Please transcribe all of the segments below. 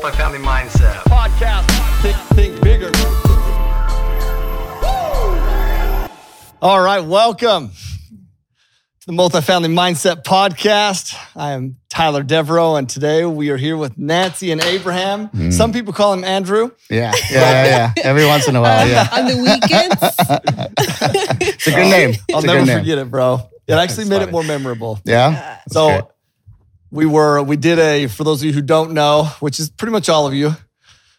multifamily mindset. podcast. Think, think bigger. All right, welcome to the Multifamily Mindset Podcast. I am Tyler Devereaux, and today we are here with Nancy and Abraham. Hmm. Some people call him Andrew. Yeah, yeah, yeah, yeah. Every once in a while, yeah. on the weekends. It's a good name. It's I'll a never good name. forget it, bro. It actually That's made it more memorable. Yeah. That's So great. We were we did a for those of you who don't know, which is pretty much all of you.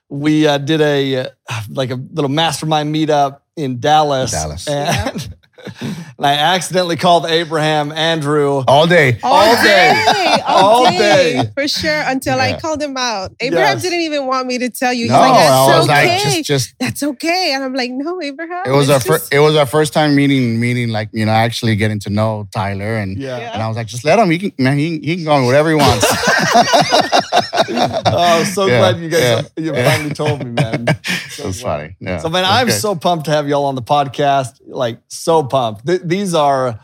We uh, did a uh, like a little mastermind meetup in Dallas. Dallas. And, and I accidentally called Abraham Andrew. all day. All day. all, All day, day. for sure. Until I called him out. Abraham Yes. didn't even want me to tell you. He's No, like, "That's I was okay. like, just, just. That's okay." And I'm like, "No, Abraham." It was our first. just- It was our first time meeting, meeting like you know, actually getting to know Tyler, and Yeah. Yeah. and I was like, just let him. He can, man, he, he can go on whatever he wants. Oh, I'm so Yeah, glad you guys yeah, you yeah. finally told me, man. That's funny. Yeah. So, man, That's I'm good. so pumped to have y'all on the podcast. Like, so pumped. Th- these are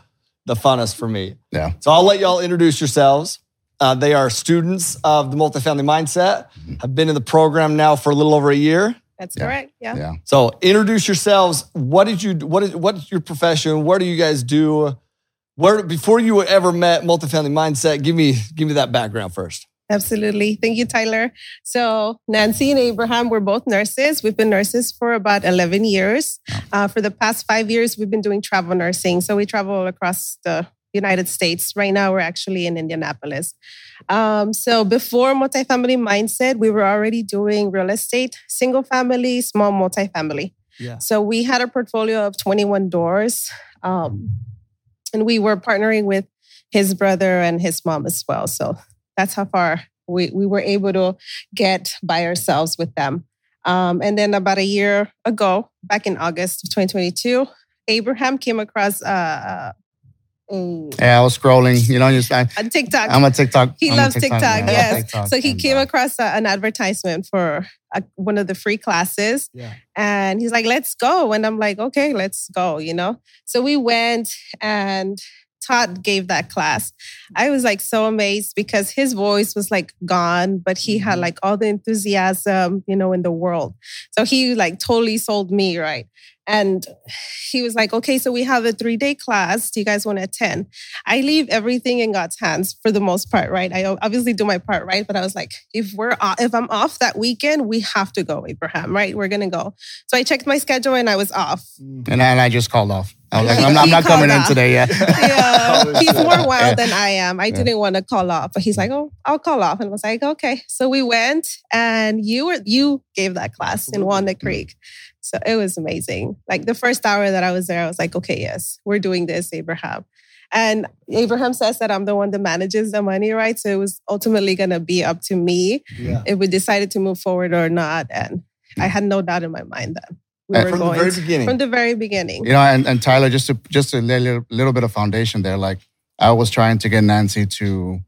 the funnest for me. Yeah. So, I'll let y'all introduce yourselves. Uh, they are students of the multifamily mindset. Have been in the program now for a little over a year. That's Yeah. correct. Yeah. Yeah. So, introduce yourselves. What did you? What is? What's your profession? What do you guys do? Where before you ever met multifamily mindset? Give me give me that background first. Absolutely. Thank you, Tyler. So, Nancy and Abraham, we're both nurses. We've been nurses for about 11 years. Uh, for the past five years, we've been doing travel nursing. So, we travel across the United States. Right now, we're actually in Indianapolis. Um, so, before multifamily mindset, we were already doing real estate, single family, small multifamily. Yeah. So, we had a portfolio of 21 doors. Um, and we were partnering with his brother and his mom as well. So, that's how far we, we were able to get by ourselves with them. Um, and then about a year ago, back in August of 2022, Abraham came across uh, Yeah. I was scrolling. You know, just I, a TikTok. I'm a TikTok. He I'm loves TikTok, yeah, yes. TikTok, so he and, came uh, across a, an advertisement for a, one of the free classes. Yeah. And he's like, let's go. And I'm like, okay, let's go, you know? So we went and Todd gave that class. I was like so amazed because his voice was like gone, but he had mm-hmm. like all the enthusiasm, you know, in the world. So he like totally sold me, right? And he was like, okay, so we have a three day class. Do you guys want to attend? I leave everything in God's hands for the most part, right? I obviously do my part, right? But I was like, if we're off, if I'm off that weekend, we have to go, Abraham, right? We're gonna go. So I checked my schedule and I was off. And I, and I just called off. I was like, He- I'm not, I'm not coming called in today yet. Yeah, Oh, he's more wild Yeah. than I am. I Yeah. didn't want to call off, but he's like, "Oh, I'll call off," and I was like, "Okay." So we went, and you were you gave that class in Absolutely. Walnut Creek, so it was amazing. Like the first hour that I was there, I was like, "Okay, yes, we're doing this, Abraham." And Abraham says that I'm the one that manages the money, right? So it was ultimately going to be up to me Yeah. if we decided to move forward or not. And I had no doubt in my mind that we Uh, were From the very beginning. from the very beginning. You know, and, and Tyler, just to just a little, little bit of foundation there. Like I was trying to get Nancy to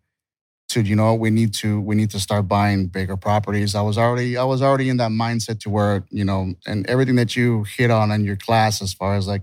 to you know we need to we need to start buying bigger properties. I was already I was already in that mindset to where you know and everything that you hit on in your class as far as like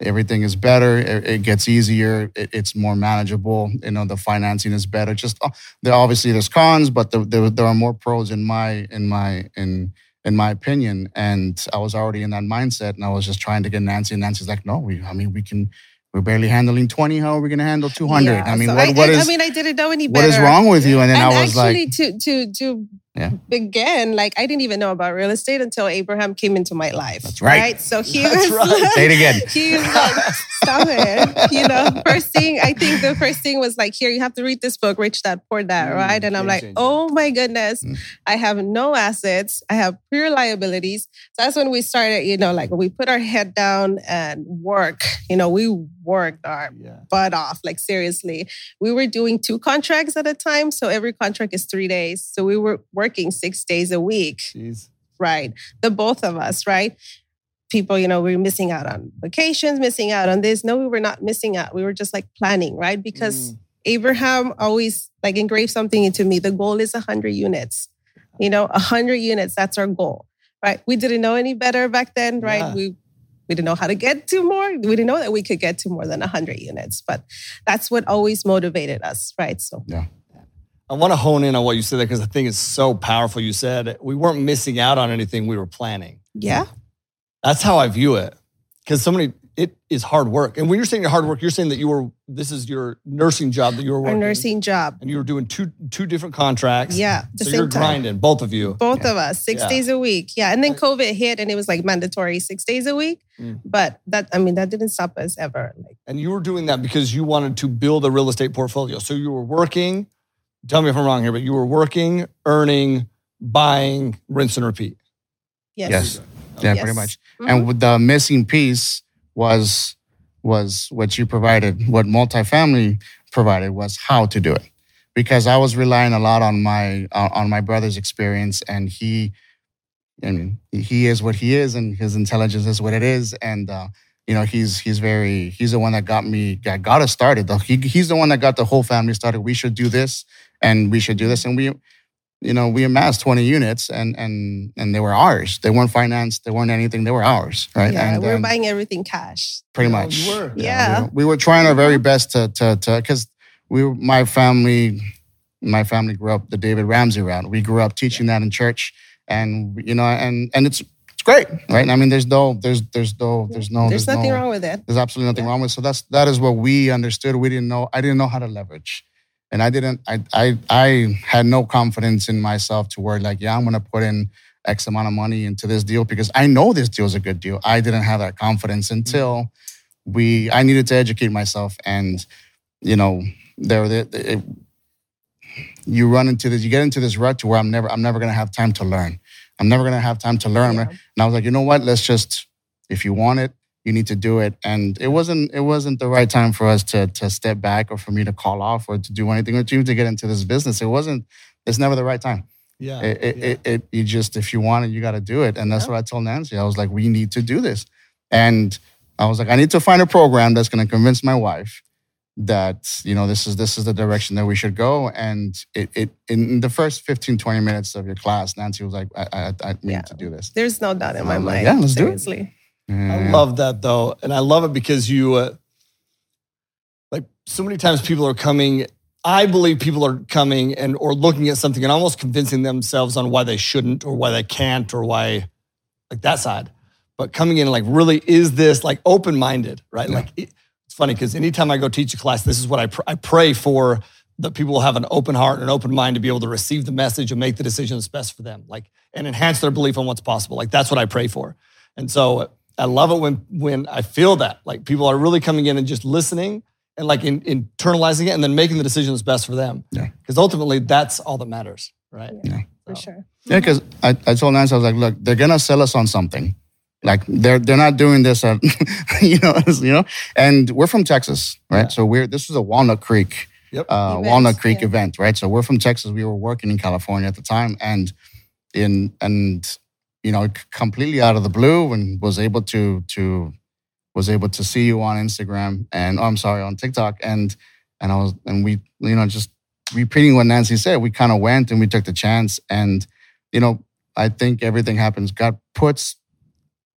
everything is better it, it gets easier it, it's more manageable you know the financing is better just uh, there obviously there's cons but there, there are more pros in my in my in in my opinion. And I was already in that mindset, and I was just trying to get Nancy. And Nancy's like, "No, we. I mean, we can. We're barely handling twenty. How are we going to handle two hundred? Yeah, I mean, so what, I, what I- mean, I didn't know any what better. is wrong with you?" And then and I was actually, like, to to to Yeah. begin, like I didn't even know about real estate until Abraham came into my life. That's right. So he That's was right. "Say it again." he was like, stop it. You know, first thing, I think the first thing was like, here, you have to read this book, Rich Dad, Poor Dad, Mm, right? And I'm like, changer. oh my goodness, Mm. I have no assets. I have pure liabilities. So that's when we started, you know, like we put our head down and work. You know, we worked our Yeah. butt off, like seriously. We were doing two contracts at a time. So every contract is three days. So we were working six days a week Jeez. right? The both of us, right? People, you know, we were missing out on vacations, missing out on this. No, we were not missing out. We were just like planning, right? Because Mm. Abraham always like engraved something into me. The goal is 100 units. You know, 100 units, that's our goal, right? We didn't know any better back then, right? Yeah. We we didn't know how to get to more. We didn't know that we could get to more than 100 units, but that's what always motivated us, right? So I want to hone in on what you said there because I think it's so powerful. You said we weren't missing out on anything we were planning. Yeah. That's how I view it. Because so many, it is hard work. And when you're saying hard work, you're saying that you were, this is your nursing job that you were Our working. nursing job. And you were doing two two different contracts. Yeah. The So same you're time. grinding, both of you. Both of us, six Yeah. days a week. Yeah. And then COVID hit and it was like mandatory six days a week. Mm. But that, I mean, that didn't stop us ever. Like, And you were doing that because you wanted to build a real estate portfolio. So you were working, tell me if I'm wrong here, but you were working, earning, buying, rinse and repeat. yes. Yes. Yeah, Yes. pretty much. Mhm. And with the missing piece was was what you provided, what multifamily provided was how to do it, because I was relying a lot on my uh, on my brother's experience, and he, and he is what he is, and his intelligence is what it is, and uh, you know he's he's very he's the one that got me got, got us started. Though he he's the one that got the whole family started. We should do this, and we should do this, and we you know, we amassed 20 units and and and they were ours. They weren't financed, they weren't anything, they were ours, right? Yeah. and we were um, buying everything cash. pretty much. you were. Yeah. we were, we were trying our very best to to to cuz we were, my family my family grew up the David Ramsey route. We grew up teaching that in church and you know and and it's it's great, right? I mean there's no there's there's no there's no There's nothing no, wrong with it. there's absolutely nothing Yeah. wrong with. it. So that's that is what we understood. We didn't know. I didn't know how to leverage, and I didn't. I I I had no confidence in myself to where like, yeah, I'm gonna put in X amount of money into this deal because I know this deal is a good deal. I didn't have that confidence mm-hmm. until we. I needed to educate myself, and you know, there the, it, you run into this. You get into this rut to where I'm never. I'm never gonna have time to learn. I'm never gonna have time to learn. Yeah. and I was like, you know what? Let's just, if you want it, you need to do it. And it wasn't, it wasn't the right time for us to to step back or for me to call off or to do anything or to, to get into this business. It wasn't. It's never the right time. Yeah. It, it, yeah. it, it you just if you want it, you got to do it. And that's Yeah. what I told Nancy. I was like, we need to do this. And I was like, I need to find a program that's going to convince my wife that you know this is this is the direction that we should go and it, it in the first 15 20 minutes of your class nancy was like i i, I need Yeah. to do this There's no doubt in my I'm like, mind. yeah, let's do it. Seriously. I love that though. And I love it because you, uh, like, so many times people are coming. I believe people are coming and or looking at something and almost convincing themselves on why they shouldn't or why they can't or why, like that side. But coming in like, really, is this like open minded, right? Yeah. Like, it- it's funny because anytime I go teach a class, this is what I pr- I pray for that people will have an open heart and an open mind to be able to receive the message and make the decision that's best for them, like and enhance their belief on what's possible. Like that's what I pray for. And so I love it when when I feel that like people are really coming in and just listening and like in, internalizing it and then making the decision that's best for them. Yeah. Because ultimately that's all that matters, right? Yeah. For So- sure. Yeah, because I, I told Nancy, I was like, look, they're gonna sell us on something. Like they're they're not doing this at you know, you know, and we're from Texas, right? Yeah. So we're this was a Walnut Creek Yep. uh, Event, Walnut Creek yeah. event, right? So we're from Texas. We were working in California at the time, and in and you know, completely out of the blue, and was able to to was able to see you on Instagram and oh, I'm sorry on TikTok, and and I was and we you know just repeating what Nancy said, we kind of went and we took the chance, and you know, I think everything happens. God puts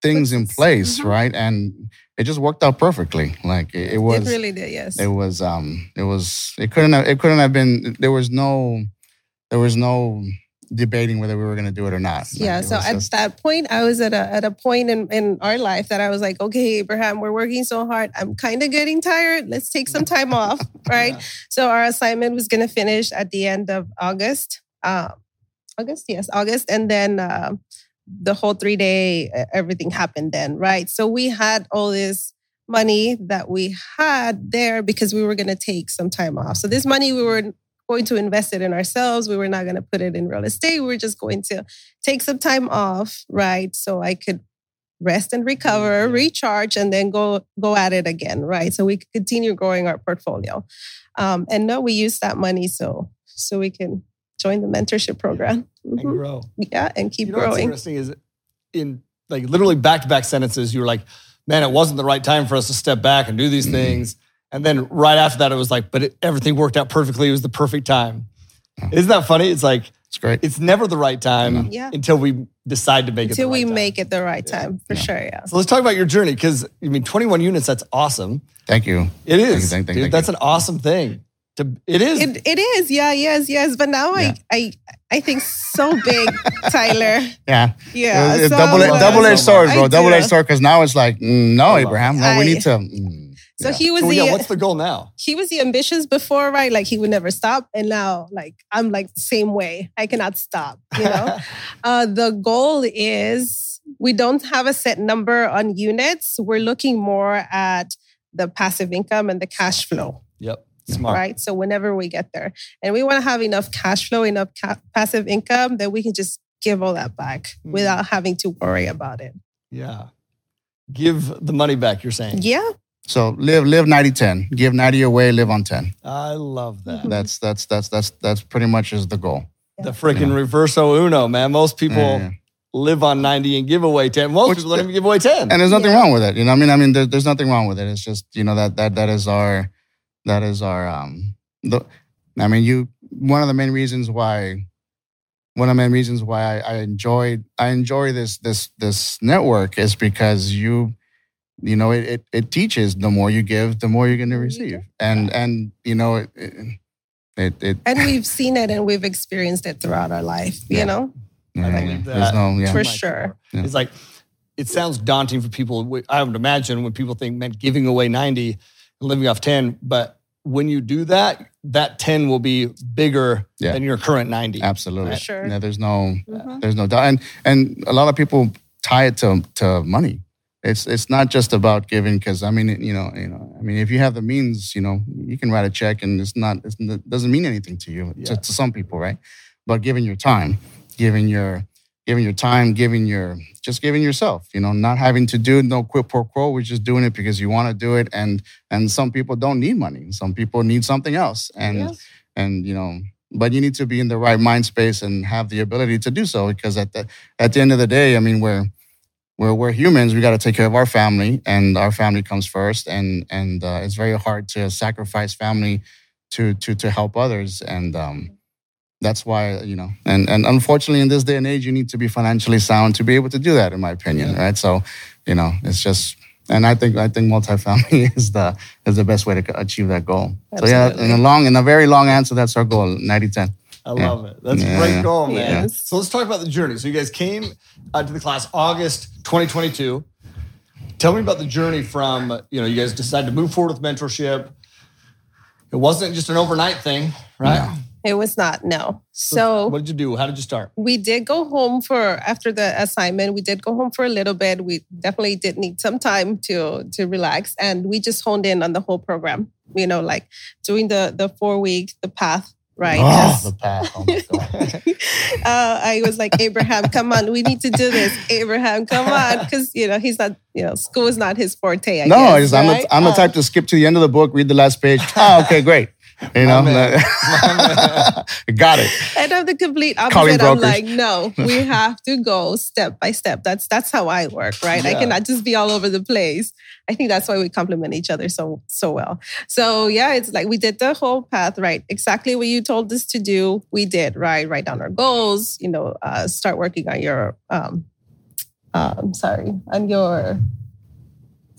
things in place, Mhm. right? And it just worked out perfectly. Like it, it was it really did, yes. it was um it was it couldn't have it couldn't have been there was no there was no debating whether we were going to do it or not Like, yeah. So at just- that point, I was at a at a point in, in our life that I was like, okay, Abraham, we're working so hard. I'm kind of getting tired. Let's take some time off. Right. Yeah. So our assignment was going to finish at the end of August. Um, August, yes, August, and then uh, the whole three day everything happened then, right? So we had all this money that we had there because we were going to take some time off. So this money we were going to invest it in ourselves. We were not going to put it in real estate. We were just going to take some time off, right? So I could rest and recover, Yeah. recharge, and then go go at it again, right? So we could continue growing our portfolio. Um, and no, we use that money so so we can join the mentorship program. And Mhm. grow. Yeah, and keep you know what's growing. interesting is in like literally back to back sentences, you were like, man, it wasn't the right time for us to step back and do these Mhm. things. And then right after that, it was like, but it, everything worked out perfectly. It was the perfect time. Yeah. Isn't that funny? It's like, it's great it's never the right time Yeah. until we decide to make it Until the we right time. make it the right Yeah. time, for Yeah. sure. Yeah. So let's talk about your journey because I mean, 21 units, that's awesome. thank you It is. Thank you, thank you, dude, thank that's you. an awesome thing To, it is. It, it is, yeah, yes, yes. But now Yeah. I, I, I think so big, Tyler. Yeah. Yeah, It's so, double uh, double edged sword, bro. Double edged do. sword. Because now it's like, mm, no, Abraham. No, we need to. mm, So yeah. he was so, the yeah, what's the goal now? he was the ambitious before, right? Like he would never stop, and now like I'm like the same way. I cannot stop. You know. uh, the goal is we don't have a set number on units. We're looking more at the passive income and the cash flow. yep. Smart. right? So whenever we get there, and we want to have enough cash flow, enough ca- passive income that we can just give all that back Mhm. without having to worry about it. Yeah. Give the money back, you're saying. Yeah, So live live 90 10. Give 90 away, live on 10. I love that. That's that's that's that's that's pretty much is the goal. The freaking Yeah. reverso uno, man. Most people Yeah, yeah. live on 90 and give away 10. Most Which- people don't even give away 10. And there's nothing Yeah. wrong with it. You know, what I mean, I mean, there, there's nothing wrong with it. It's just, you know, that that that is our that is our um the I mean, you one of the main reasons why one of the main reasons why I, I enjoyed I enjoy this this this network is because you you know it, it it teaches the more you give the more you're going to receive give. and and you know it it, it and we've seen it and we've experienced it throughout our life. Yeah. You know, yeah, I believe there's that. no yeah For sure. Yeah. It's like, it sounds daunting for people. I would imagine when people think, man, giving away 90 and living off 10. But when you do that, that 10 will be bigger Yeah. than your current 90. absolutely For sure. yeah, there's no Mhm. There's no doubt, and and a lot of people tie it to to money. It's it's not just about giving because I mean you know you know I mean if you have the means you know you can write a check and it's not it's, it doesn't mean anything to you Yeah. to, to some people right, but giving your time, giving your giving your time, giving your just giving yourself you know not having to do no quid pro quo, we're just doing it because you want to do it and and some people don't need money, some people need something else and Yeah. and you know but you need to be in the right mind space and have the ability to do so because at the at the end of the day i mean we're we're, we're humans we got to take care of our family and our family comes first and and uh, it's very hard to sacrifice family to to to help others and um that's why you know and and unfortunately in this day and age you need to be financially sound to be able to do that in my opinion Yeah. right so you know it's just and I think I think multifamily is the is the best way to achieve that goal. So yeah, in a long in a very long answer, that's our goal, 90-10. I Yeah. love it. That's a great goal, man. Yes. So let's talk about the journey. So you guys came uh, to the class August 2022. Tell me about the journey from, you know, you guys decided to move forward with mentorship. It wasn't just an overnight thing, right? No. It was not no. So what did you do? How did you start? we did go home for after the assignment we did go home for a little bit we definitely did need some time to to relax and we just honed in on the whole program you know like doing the the four week the path right Oh, the path. Oh my god. uh, i was like abraham come on we need to do this abraham come on because you know he's not you know school is not his forte I no, guess, I'm, the, I'm the Uh, type to skip to the end of the book, read the last page. Oh, okay, great. You know, My man. got it. And I'm the complete opposite. I'm like, no, we have to go step by step. That's that's how I work, right? I cannot just be all over the place. I think that's why we complement each other so so well. So yeah, it's like we did the whole path, right? Exactly what you told us to do, we did, right? Write down our goals, you know, uh, start working on your um uh, I'm sorry, on your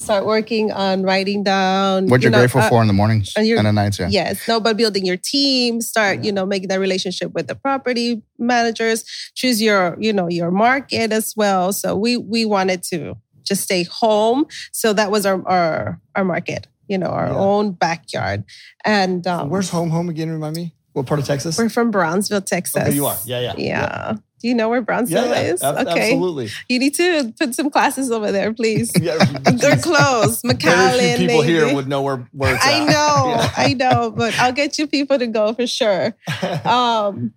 start working on writing down What you you're know, grateful uh, for in the mornings and and, you're- the nights, yeah. Yes. No, but building your team, start, you know, making that relationship with the property managers, choose your, you know, your market as well. So we we wanted to just stay home. So that was our our, our market, you know, our Yeah. own backyard. And um, Where's home home again? Remind me. What part of Texas? we're from Brownsville, Texas. Okay, you are. Yeah, yeah. Yeah. Do you know where Brownsville yeah, is? ab- okay. absolutely. You need to put some classes over there, please. Yeah, They're close. Very McAllen, few people maybe. here would know where, where it's I at. know, Yeah. I know, but I'll get you people to go for sure. Um,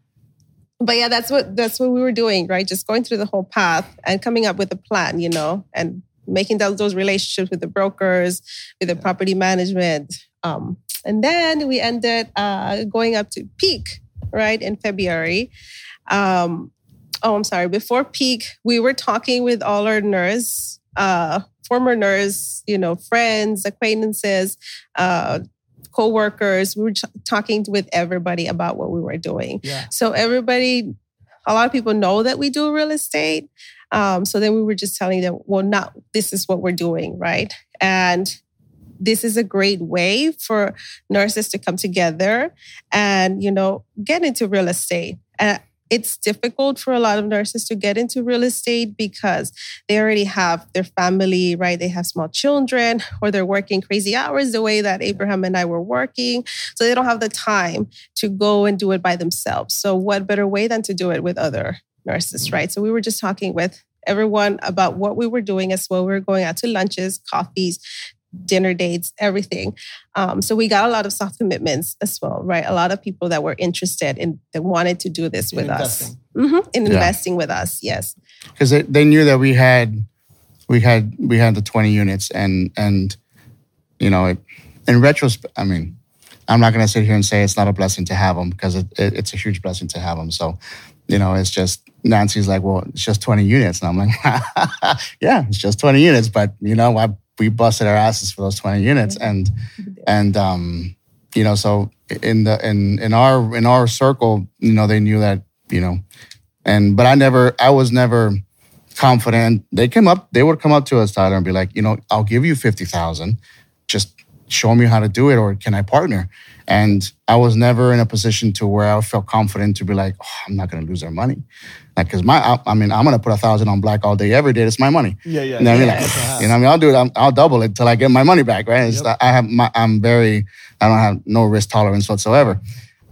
but yeah, that's what that's what we were doing, right? Just going through the whole path and coming up with a plan, you know, and making those, those relationships with the brokers, with the property management. Um, and then we ended uh, going up to peak, right, in February. Um, oh, I'm sorry. Before peak, we were talking with all our nurse, uh, former nurse, you know, friends, acquaintances, uh, co-workers. We were ch- talking with everybody about what we were doing. Yeah. So everybody, a lot of people know that we do real estate. Um, so then we were just telling them, well, not this is what we're doing, right? And this is a great way for nurses to come together and you know get into real estate and it's difficult for a lot of nurses to get into real estate because they already have their family, right? They have small children or they're working crazy hours the way that Abraham and I were working. So they don't have the time to go and do it by themselves. So, what better way than to do it with other nurses, mm. right? So, we were just talking with everyone about what we were doing as well. We were going out to lunches, coffees, dinner dates, everything. Um, so we got a lot of soft commitments as well, right? A lot of people that were interested in that wanted to do this In with investing. us, Mhm, in Yeah. investing with us. Yes, because they, they knew that we had we had we had the 20 units and and you know it, in retrospect i mean i'm not going to sit here and say it's not a blessing to have them because it, it, it's a huge blessing to have them so you know it's just nancy's like well it's just 20 units and i'm like yeah it's just 20 units but you know I, we busted our asses for those 20 units and and um you know so in the in in our in our circle you know they knew that you know and but i never i was never confident. They came up they would come up to us tyler and be like you know i'll give you 50000 just show me how to do it or can i partner and i was never in a position to where i felt confident to be like oh, i'm not going to lose our money like because my I, I mean i'm going to put a thousand on black all day every day it's my money Yeah, yeah. you know what I mean? yeah, Like, you know I mean? I'll do it. I'll, I'll double it till I get my money back, right? It's, Yep. I have my, I'm very, I don't have no risk tolerance whatsoever.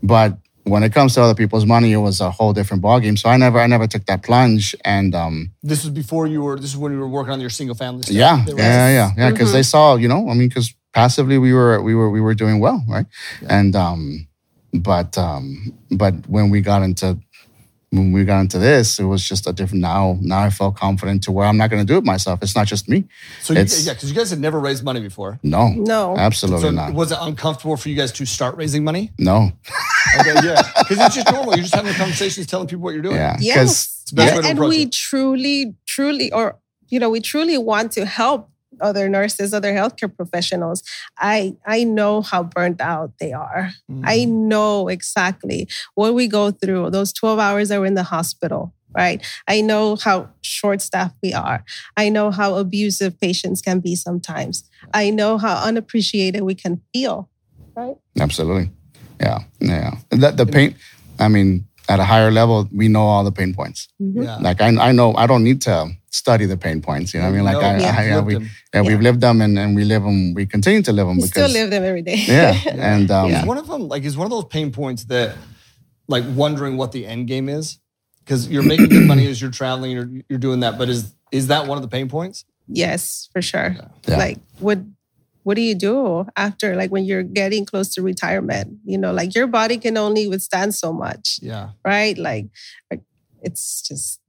But when it comes to other people's money, it was a whole different ballgame. So I never, I never took that plunge. And um, This was before you were. This is when you were working on your single family. Stuff. yeah, yeah, yeah, yeah, yeah. Because Mhm. they saw, you know, I mean, because passively we were, we were, we were doing well, right? Yeah. And um, but um, but when we got into when we got into this, it was just a different. Now, now I felt confident to where I'm not going to do it myself. It's not just me. So you, yeah, because you guys had never raised money before. No, no, absolutely So not. was it uncomfortable for you guys to start raising money? No, Okay, yeah, because it's just normal. You're just having conversations, telling people what you're doing. yeah, yes, the best way and, to and we it. truly, truly, or you know, we truly want to help other nurses, other healthcare professionals. I I know how burnt out they are. Mhm. I know exactly what we go through, those 12 hours that we're in the hospital, right? I know how short staffed we are. I know how abusive patients can be sometimes. I know how unappreciated we can feel, right? absolutely. Yeah, yeah. The, the pain. I mean, at a higher level, we know all the pain points. Mhm. yeah. Like I, I know I don't need to study the pain points. You know what I mean? Like No, I, you've I, yeah, we, them. yeah, we've lived them and, and we live them. We continue to live them We still live them every day. yeah, and um, Is one of them like is one of those pain points that like wondering what the end game is because you're making good money as you're traveling, you're you're doing that, but is is that one of the pain points? Yes, for sure. Yeah. Like what what do you do after like when you're getting close to retirement? You know, like your body can only withstand so much, Yeah. right? Like like, it's just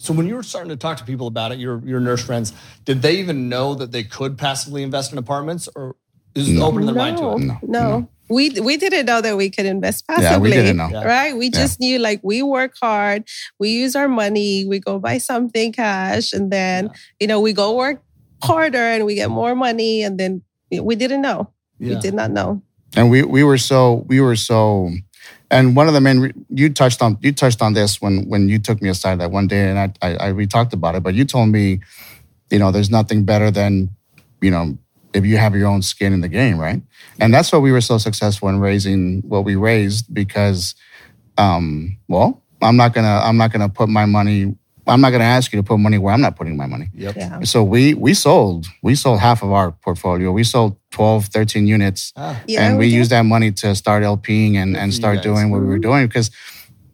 So when you were starting to talk to people about it, your your nurse friends, did they even know that they could passively invest in apartments, or is it No. opening their mind to no, it? No, no. no. We we didn't know that we could invest passively. yeah, we didn't know. Right? We Yeah. just knew like we work hard, we use our money, we go buy something cash, and then Yeah. you know, we go work harder and we get more money, and then we didn't know. We did not know. and we we were so we were so and one of the main you touched on you touched on this when when you took me aside that one day and I, I I we talked about it but you told me you know there's nothing better than you know if you have your own skin in the game right? And that's why we were so successful in raising what we raised because um well I'm not gonna I'm not gonna put my money I'm not gonna ask you to put money where I'm not putting my money Yep. Yeah. so we we sold we sold half of our portfolio we sold 12 13 units Ah, Yeah, and we did. used that money to start LPing and, and start doing what we were doing because,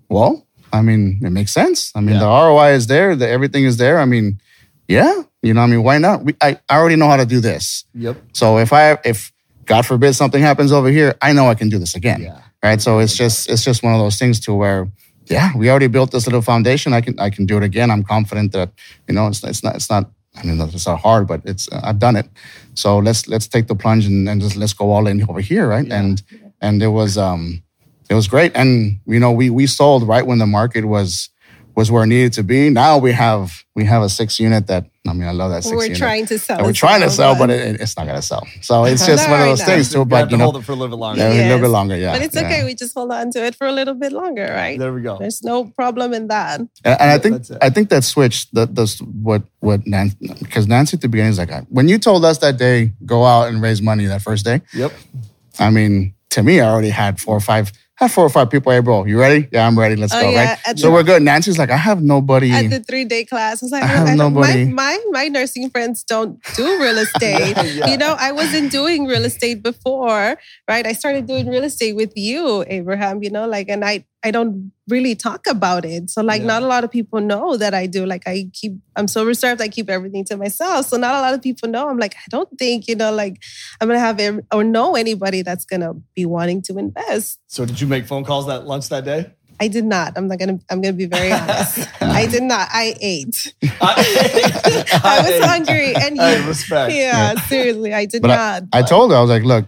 well, I mean, it makes sense. I mean, Yeah. the ROI is there, the everything is there. I mean, yeah, you know, I mean, why not? We, I, I already know how to do this. Yep. So if I, if God forbid something happens over here, I know I can do this again. Yeah. Right. So it's just, it's just one of those things to where, yeah, we already built this little foundation. I can, I can do it again. I'm confident that, you know, it's, it's not, it's not, I mean, it's not hard, but it's, uh, I've done it. So let's, let's take the plunge and, and just let's go all in over here. Right. Yeah. And, and it was, um, it was great. And, you know, we, we sold right when the market was, was where it needed to be. Now we have we have a six unit that I mean I love that 6 We're unit. trying to sell. And we're trying to sell, but it, it's not gonna sell. So it's No, just one of those know. things too. You have But to you know, hold it for a little bit longer. yeah, a little bit longer. Yeah, but it's yeah. okay. We just hold on to it for a little bit longer, right? There we go. There's no problem in that. And, and I think I think that switch that that's what what Nancy because Nancy at the beginning is like when you told us that day go out and raise money that first day. Yep. I mean, to me, I already had four or five. Had four or five people. Hey, bro, you ready? Yeah, I'm ready. Let's Oh, go. yeah, Right. So the- we're good. Nancy's like, I have nobody. At the three day class, I was like, I have I nobody- My, my my nursing friends don't do real estate. Yeah. You know, I wasn't doing real estate before, right? I started doing real estate with you, Abraham. You know, like, and I I don't really talk about it. So like, Yeah. not a lot of people know that I do. Like, I keep I'm so reserved. I keep everything to myself. So not a lot of people know. I'm like, I don't think you know, like, I'm gonna have ev- or know anybody that's gonna be wanting to invest. So did you make phone calls that lunch that day? I did not. I'm not gonna. I'm gonna be very honest. I did not. I ate. I, I was hungry, and Hey, you. respect. Yeah, seriously, I did But not. I told her, I was like, look,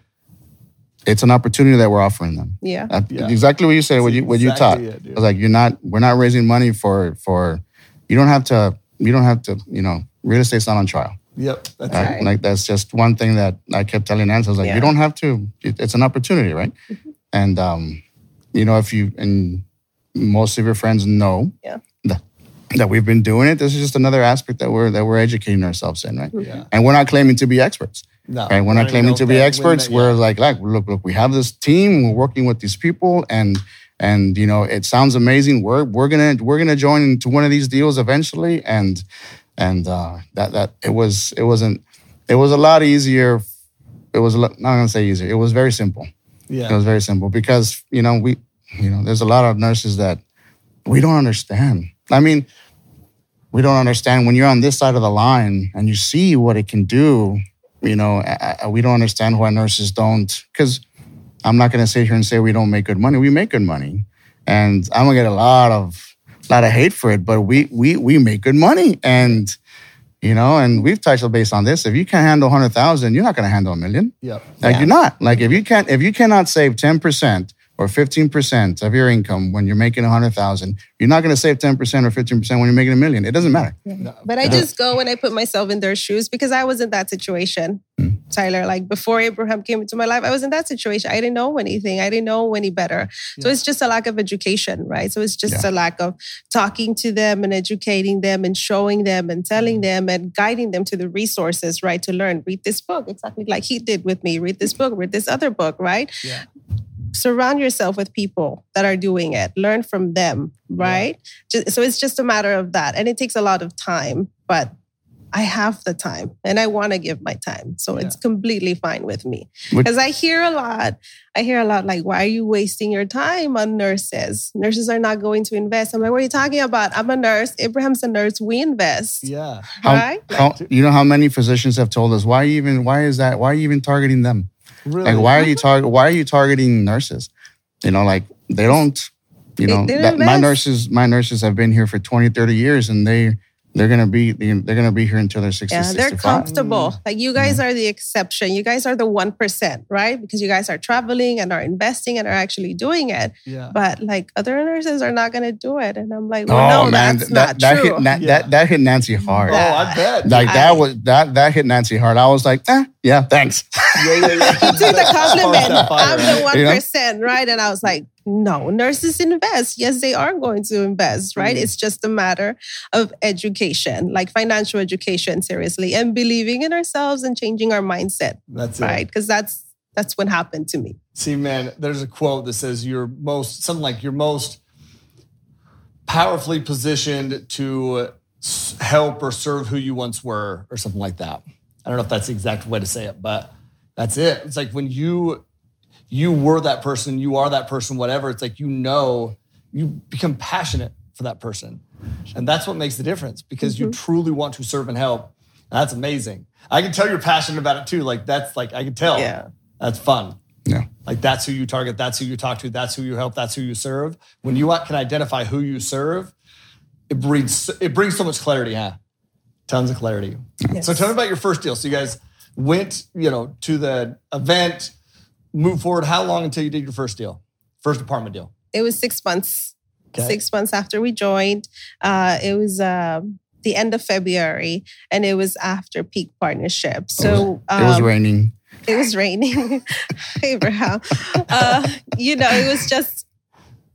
it's an opportunity that we're offering them. yeah, Uh, Yeah. Exactly what you said, what you what you taught. It. I was like, you're not, we're not raising money for for. You don't have to. You don't have to. You know, real estate's not on trial. Yep. That's Right? right. Like that's just one thing that I kept telling Nancy. I was like, Yeah. you don't have to. It, it's an opportunity, right? And um, you know, if you and most of your friends know Yeah. that, that we've been doing it, this is just another aspect that we're that we're educating ourselves in, right? Yeah. And we're not claiming to be experts, No. right? We're not claiming to be experts. We're like, like, look, look, we have this team. We're working with these people, and and you know, it sounds amazing. We're we're gonna we're gonna join into one of these deals eventually, and and uh, that that it was it wasn't it was a lot easier. It was a lot, not gonna say easier. It was very simple. yeah. It was very simple because you know we you know there's a lot of nurses that we don't understand. I mean, we don't understand when you're on this side of the line and you see what it can do. You know, I, I- we don't understand why nurses don't. Because I'm not going to sit here and say we don't make good money. We make good money, and I'm gonna get a lot of lot of hate for it. But we we we make good money, and you know, and we've touched base on this. If you can't handle hundred thousand, you're not going to handle a million. Yep. Like Yeah. you're not. Like if you can't if you cannot save 10% or 15% of your income when you're making 100,000, you're not going to save 10% or 15% when you're making a million. It doesn't matter. No. but I just go when I put myself in their shoes because I was in that situation, Hmm. Tyler. Like before Abraham came into my life, I was in that situation. I didn't know anything. I didn't know any better. So it's just a lack of education, right? So it's just a lack of talking to them and educating them and showing them and telling them and guiding them to the resources, right? To learn. Read this book, exactly like he did with me. Read this book, read this other book, right? Yeah. surround yourself with people that are doing it. Learn from them right? Ju- so it's just a matter of that. And it takes a lot of time but i have the time and i want to give my time. So Yeah. it's completely fine with me. Because i hear a lot i hear a lot like why are you wasting your time on nurses? Nurses are not going to invest. I'm like what are you talking about? I'm a nurse. Abraham's a nurse. We invest. Yeah. How, right how, you know how many physicians have told us why even why is that? Why are you even targeting them? Really. Like why are you target why are you targeting nurses? You know like they don't you know that, my nurses my nurses have been here for 20 30 years and they they're going to be they're going to be here until they're 60 Yeah, they're 65. comfortable. Like you guys are the exception. You guys are the 1%, right? Because you guys are traveling and are investing and are actually doing it. Yeah. But like other nurses are not going to do it. And I'm like, well, Oh no, man, that's that not that true. hit Na- Yeah. that that hit Nancy hard. Oh, I bet. Like I- that was that that hit Nancy hard. I was like, eh, yeah, thanks. yeah, yeah, yeah. He took the compliment. I'm the right? You know? 1%, right? And I was like, no, nurses invest. Yes, they are going to invest, right? Mm. It's just a matter of education, like financial education, seriously, and believing in ourselves and changing our mindset, That's right? Because that's that's what happened to me. See, man, there's a quote that says you're most something like you're most powerfully positioned to help or serve who you once were, or something like that. I don't know if that's the exact way to say it, but that's it. It's like when you you were that person, you are that person, whatever. It's like you know you become passionate for that person, and that's what makes the difference because you mm-hmm. truly want to serve and help. And that's amazing. I can tell you're passionate about it too. Like that's like I can tell. Yeah. That's fun. Yeah. Like that's who you target, that's who you talk to, that's who you help, that's who you serve. When you can identify who you serve, it brings it brings so much clarity, huh? Tons of clarity. Yes. So tell me about your first deal. So you guys went, you know, to the event, moved forward. How long until you did your first deal? First apartment deal. It was six months. Okay. six months after we joined. Uh, it was um the end of February, and it was after peak partnership. So it was um, raining. it was raining, Abraham. Uh, you know, it was just,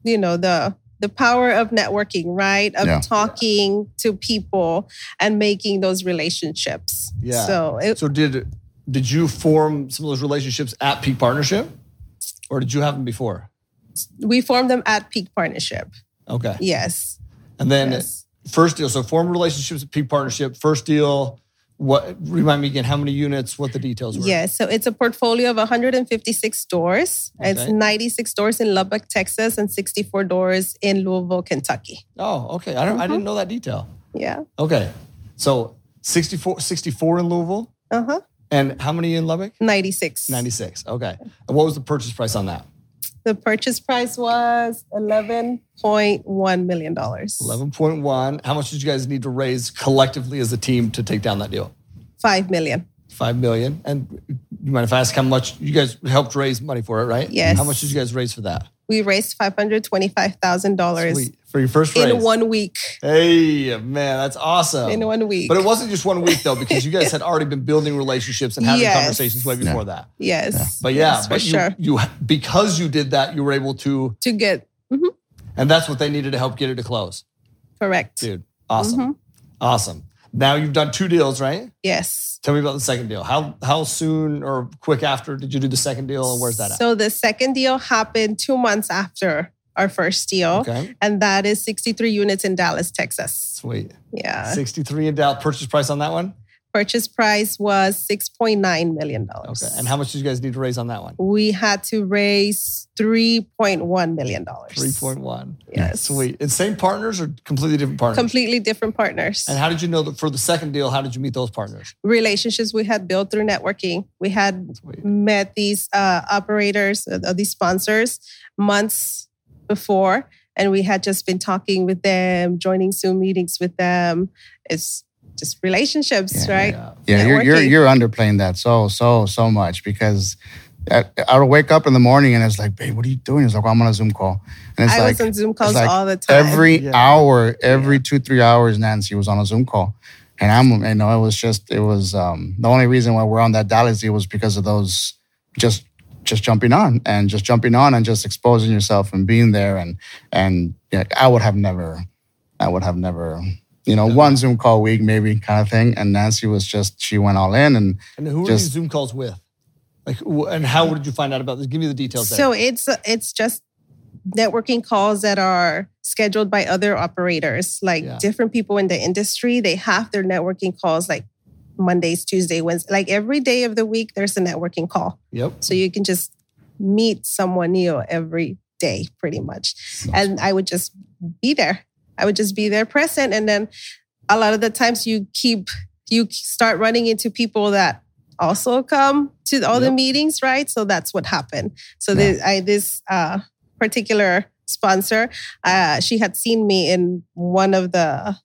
you know, the the power of networking, right? Of Yeah. talking to people and making those relationships. Yeah. So it, So did did you form some of those relationships at Peak Partnership, or did you have them before? we formed them at peak partnership. Okay. Yes. And then yes. first deal. So form relationships at Peak Partnership. First deal. What remind me again? How many units? What the details were? Yes, so it's a portfolio of 156 stores. It's 96 stores in Lubbock, Texas, and 64 doors in Louisville, Kentucky. Oh, okay. I don't. I Mm-hmm. didn't know that detail. Yeah. Okay. So 64, 64 in Louisville, Uh huh. And how many in Lubbock? 96. Ninety six. Okay. And what was the purchase price on that? The purchase price was $11.1 million. Eleven point one. How much did you guys need to raise collectively as a team to take down that deal? 5 million. Five million. And you mind if I ask how much you guys helped raise money for it, right? Yes. How much did you guys raise for that? We raised $525,000 For your first raise. in one week. Hey man, that's awesome. In one week. But it wasn't just one week though, because you guys had already been building relationships and having Yes. conversations way before that. yes. But yeah, Yes, for but you, sure. you because you did that, you were able to, To get and that's what they needed to help get it to close. correct. Dude, awesome, Mhm. awesome. Now you've done two deals, right? Yes. Tell me about the second deal. How how soon or quick after did you do the second deal, and where's that at? So the second deal happened two months after our first deal. Okay, And that is 63 units in Dallas, Texas. sweet. Yeah. Sixty-three in Dallas. Purchase price on that one. Purchase price was $6.9 million. Okay, and how much did you guys need to raise on that one? We had to raise $3.1 million. Three point one. Yes. Sweet. And same partners or completely different partners? Completely different partners. And how did you know that for the second deal? How did you meet those partners? Relationships we had built through networking. We had Sweet. met these uh, operators, uh, these sponsors, months before, and we had just been talking with them, joining Zoom meetings with them. It's just relationships, Yeah, right? Yeah. Yeah, you're you're you're underplaying that so so so much because I, I would wake up in the morning and it's like, babe, what are you doing? It's like, well, I'm on a Zoom call, and it's I like was on Zoom calls like all the time. every Yeah. hour, every two three hours, Nancy was on a Zoom call, and I'm you know it was just it was um, the only reason why we're on that Dallas deal was because of those just just jumping on and just jumping on and just exposing yourself and being there and and yeah, I would have never, I would have never. You know, one Zoom call a week, maybe kind of thing. And Nancy was just, she went all in and And who were Just- these Zoom calls with? Like, and how did you find out about this? Give me the details. there. So it's it's just networking calls that are scheduled by other operators, like Yeah. different people in the industry. They have their networking calls like Mondays, Tuesday, Wednesday, like every day of the week. There's a networking call, Yep. so you can just meet someone new every day, pretty much. And I would just be there. I would just be there present, and then a lot of the times you keep you start running into people that also come to all the meetings, right? So that's what happened. So this, I, this uh, particular sponsor, uh, she had seen me in one of the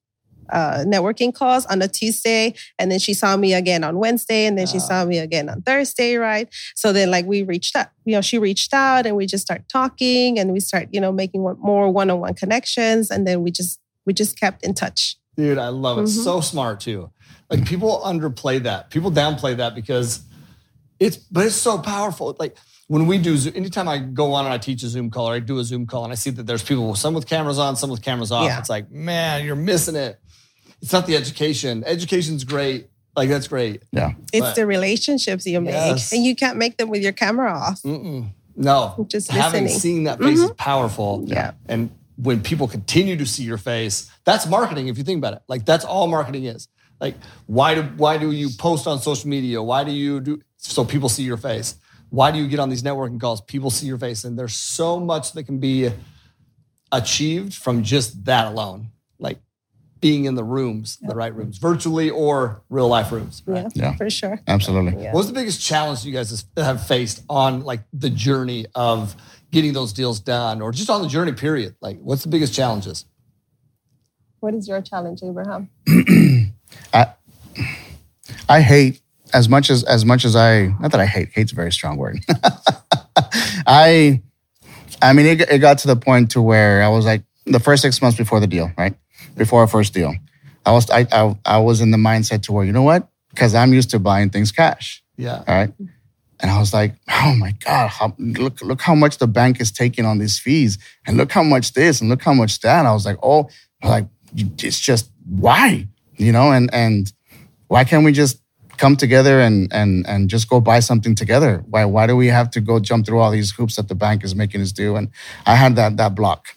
uh, networking calls on a Tuesday, and then she saw me again on Wednesday, and then she Ah. saw me again on Thursday, right? So then, like, we reached out, you know, she reached out, and we just start talking, and we start, you know, making more one-on-one connections, and then we just we just kept in touch. Dude, I love it. Mhm. So smart too. Like people underplay that. People downplay that because it's, but it's so powerful. Like when we do, Zoom- anytime I go on and I teach a Zoom call or I do a Zoom call and I see that there's people, some with cameras on, some with cameras off. Yeah. It's like, man, you're missing it. It's not the education. Education's great. Like that's great. yeah. It's But- the relationships you make, Yes. and you can't make them with your camera off. Mm-mm. No, Just having listening. seen that mm-hmm. face is powerful. Yeah. And when people continue to see your face, that's marketing. If you think about it, like that's all marketing is. Like, why do why do you post on social media? Why do you do so people see your face? Why do you get on these networking calls? People see your face, and there's so much that can be achieved from just that alone. Like being in the rooms, the right rooms, virtually or real life rooms. Right? Yeah, Yeah. for sure. Absolutely. Yeah. What was the biggest challenge you guys have faced on like the journey of getting those deals done, or just on the journey period? Like, what's the biggest challenges? What is your challenge, Abraham? I I hate as much as as much as I not that I hate hate's a very strong word. I I mean it, it got to the point to where I was like the first six months before the deal, right? Before our first deal, I was I I, I was in the mindset to where you know what? Because I'm used to buying things cash. Yeah. All right. And I was like, oh my God, how, look, look how much the bank is taking on these fees. And look how much this and look how much that. And I was like, oh, like, it's just why? You know, and and why can't we just come together and and and just go buy something together? Why why do we have to go jump through all these hoops that the bank is making us do? And I had that that block.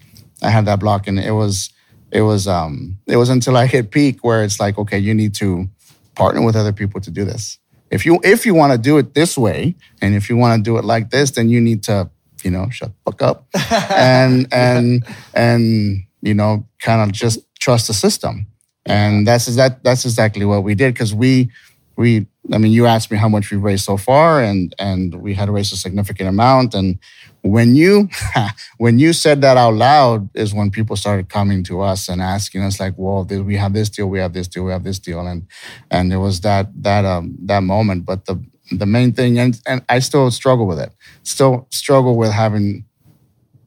I had that block, and it was it was um it was until I hit peak where it's like, okay, you need to partner with other people to do this. If you if you want to do it this way, and if you want to do it like this, then you need to you know shut the fuck up and and and you know kind of just trust the system. And that's that that's exactly what we did because we we I mean you asked me how much we've raised so far and and we had raised a significant amount. And when you when you said that out loud is when people started coming to us and asking us like well we have this deal? We have this deal. We have this deal. And and it was that that um that moment. But the the main thing and and I still struggle with it. Still struggle with having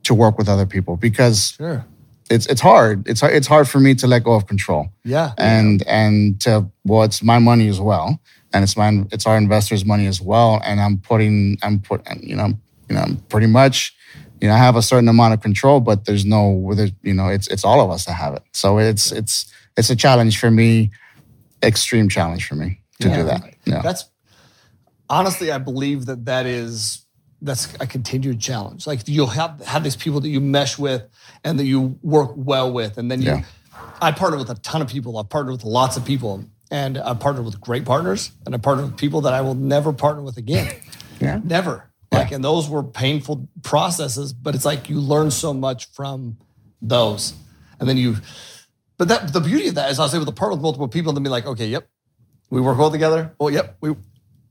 to work with other people because Sure. it's it's hard. It's it's hard for me to let go of control. Yeah. and and to well it's my money as well and it's my it's our investors money as well and i'm putting i'm put you know you know I'm pretty much you know i have a certain amount of control but there's no you know it's it's all of us that have it so it's it's it's a challenge for me extreme challenge for me to Yeah. do that yeah That's honestly, I believe that that is that's a continued challenge. Like you'll have have these people that you mesh with and that you work well with, and then you. Yeah. I partner with a ton of people. I've partnered with lots of people, and I've partnered with great partners, and I partnered with people that I will never partner with again. Yeah. Never. Like, and those were painful processes, but it's like you learn so much from those, and then you. But that the beauty of that is I was able to partner with multiple people and then be like, okay, yep, we work well together. Well, yep, we,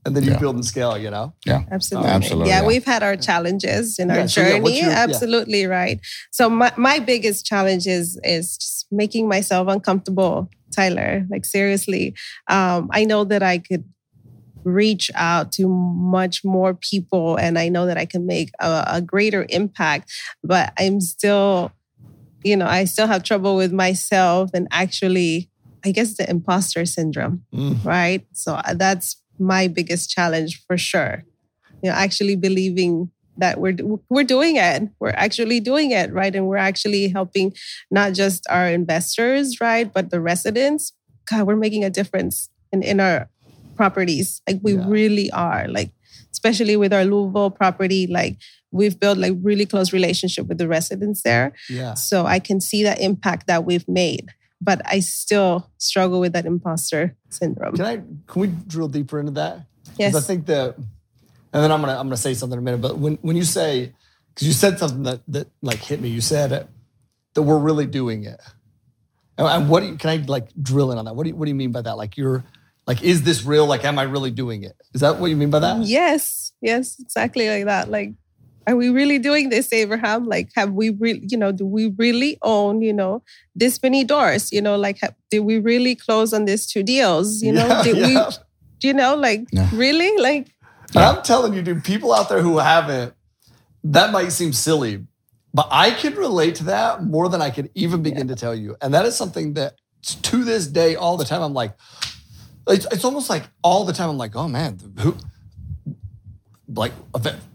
and then you Yeah. build and scale. You know, yeah Absolutely. Absolutely, Yeah, yeah. we've had our challenges in Yeah, our so yeah, journey. your- yeah. Absolutely right. So my, my biggest challenge is is just making myself uncomfortable, Tyler. Like seriously. Um, I know that I could reach out to much more people and I know that I can make a, a greater impact, but I'm still, you know, I still have trouble with myself and actually I guess the imposter syndrome Mm. right? So uh, that's my biggest challenge for sure. You know, actually believing that we're we're doing it. We're actually doing it, right? And we're actually helping not just our investors, right, but the residents. God, we're making a difference in in our properties. Like we Yeah. really are. Like especially with our Louisville property, like we've built like really close relationship with the residents there. yeah, So I can see that impact that we've made. But I still struggle with that imposter syndrome. can I? Can we drill deeper into that Yes. I think that, and then I'm gonna I'm gonna say something in a minute. But when when you say, because you said something that that like hit me. You said that we're really doing it. And- And what do you, can I like drill in on that? What do you, what do you mean by that? Like you're like, is this real? Like, am I really doing it? Is that what you mean by that? Yes, yes, exactly like that. Like, are we really doing this, Abraham? Like, have we really, you know, do we really own, you know, this many doors? You know, like, have, did we really close on these two deals? You know, Yeah, did yeah. we, you know, like, Yeah. really? Like, And I'm telling you, dude, people out there who haven't, that might seem silly, but I can relate to that more than I could even begin to tell you. And that is something that to this day, all the time, I'm like, it's, it's almost like all the time, I'm like, oh man, who, like,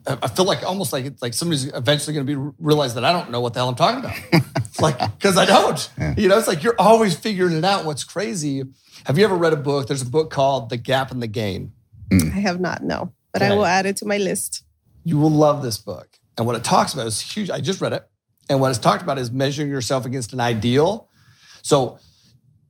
I feel like almost like it's like somebody's eventually going to be realize that I don't know what the hell I'm talking about. It's like, because I don't. Yeah. You know, it's like you're always figuring it out. What's crazy? Have you ever read a book? There's a book called The Gap and the Gain. Hmm. I have not, no, but I will add it to my list. You will love this book. And what it talks about is huge. I just read it. And what it's talked about is measuring yourself against an ideal. So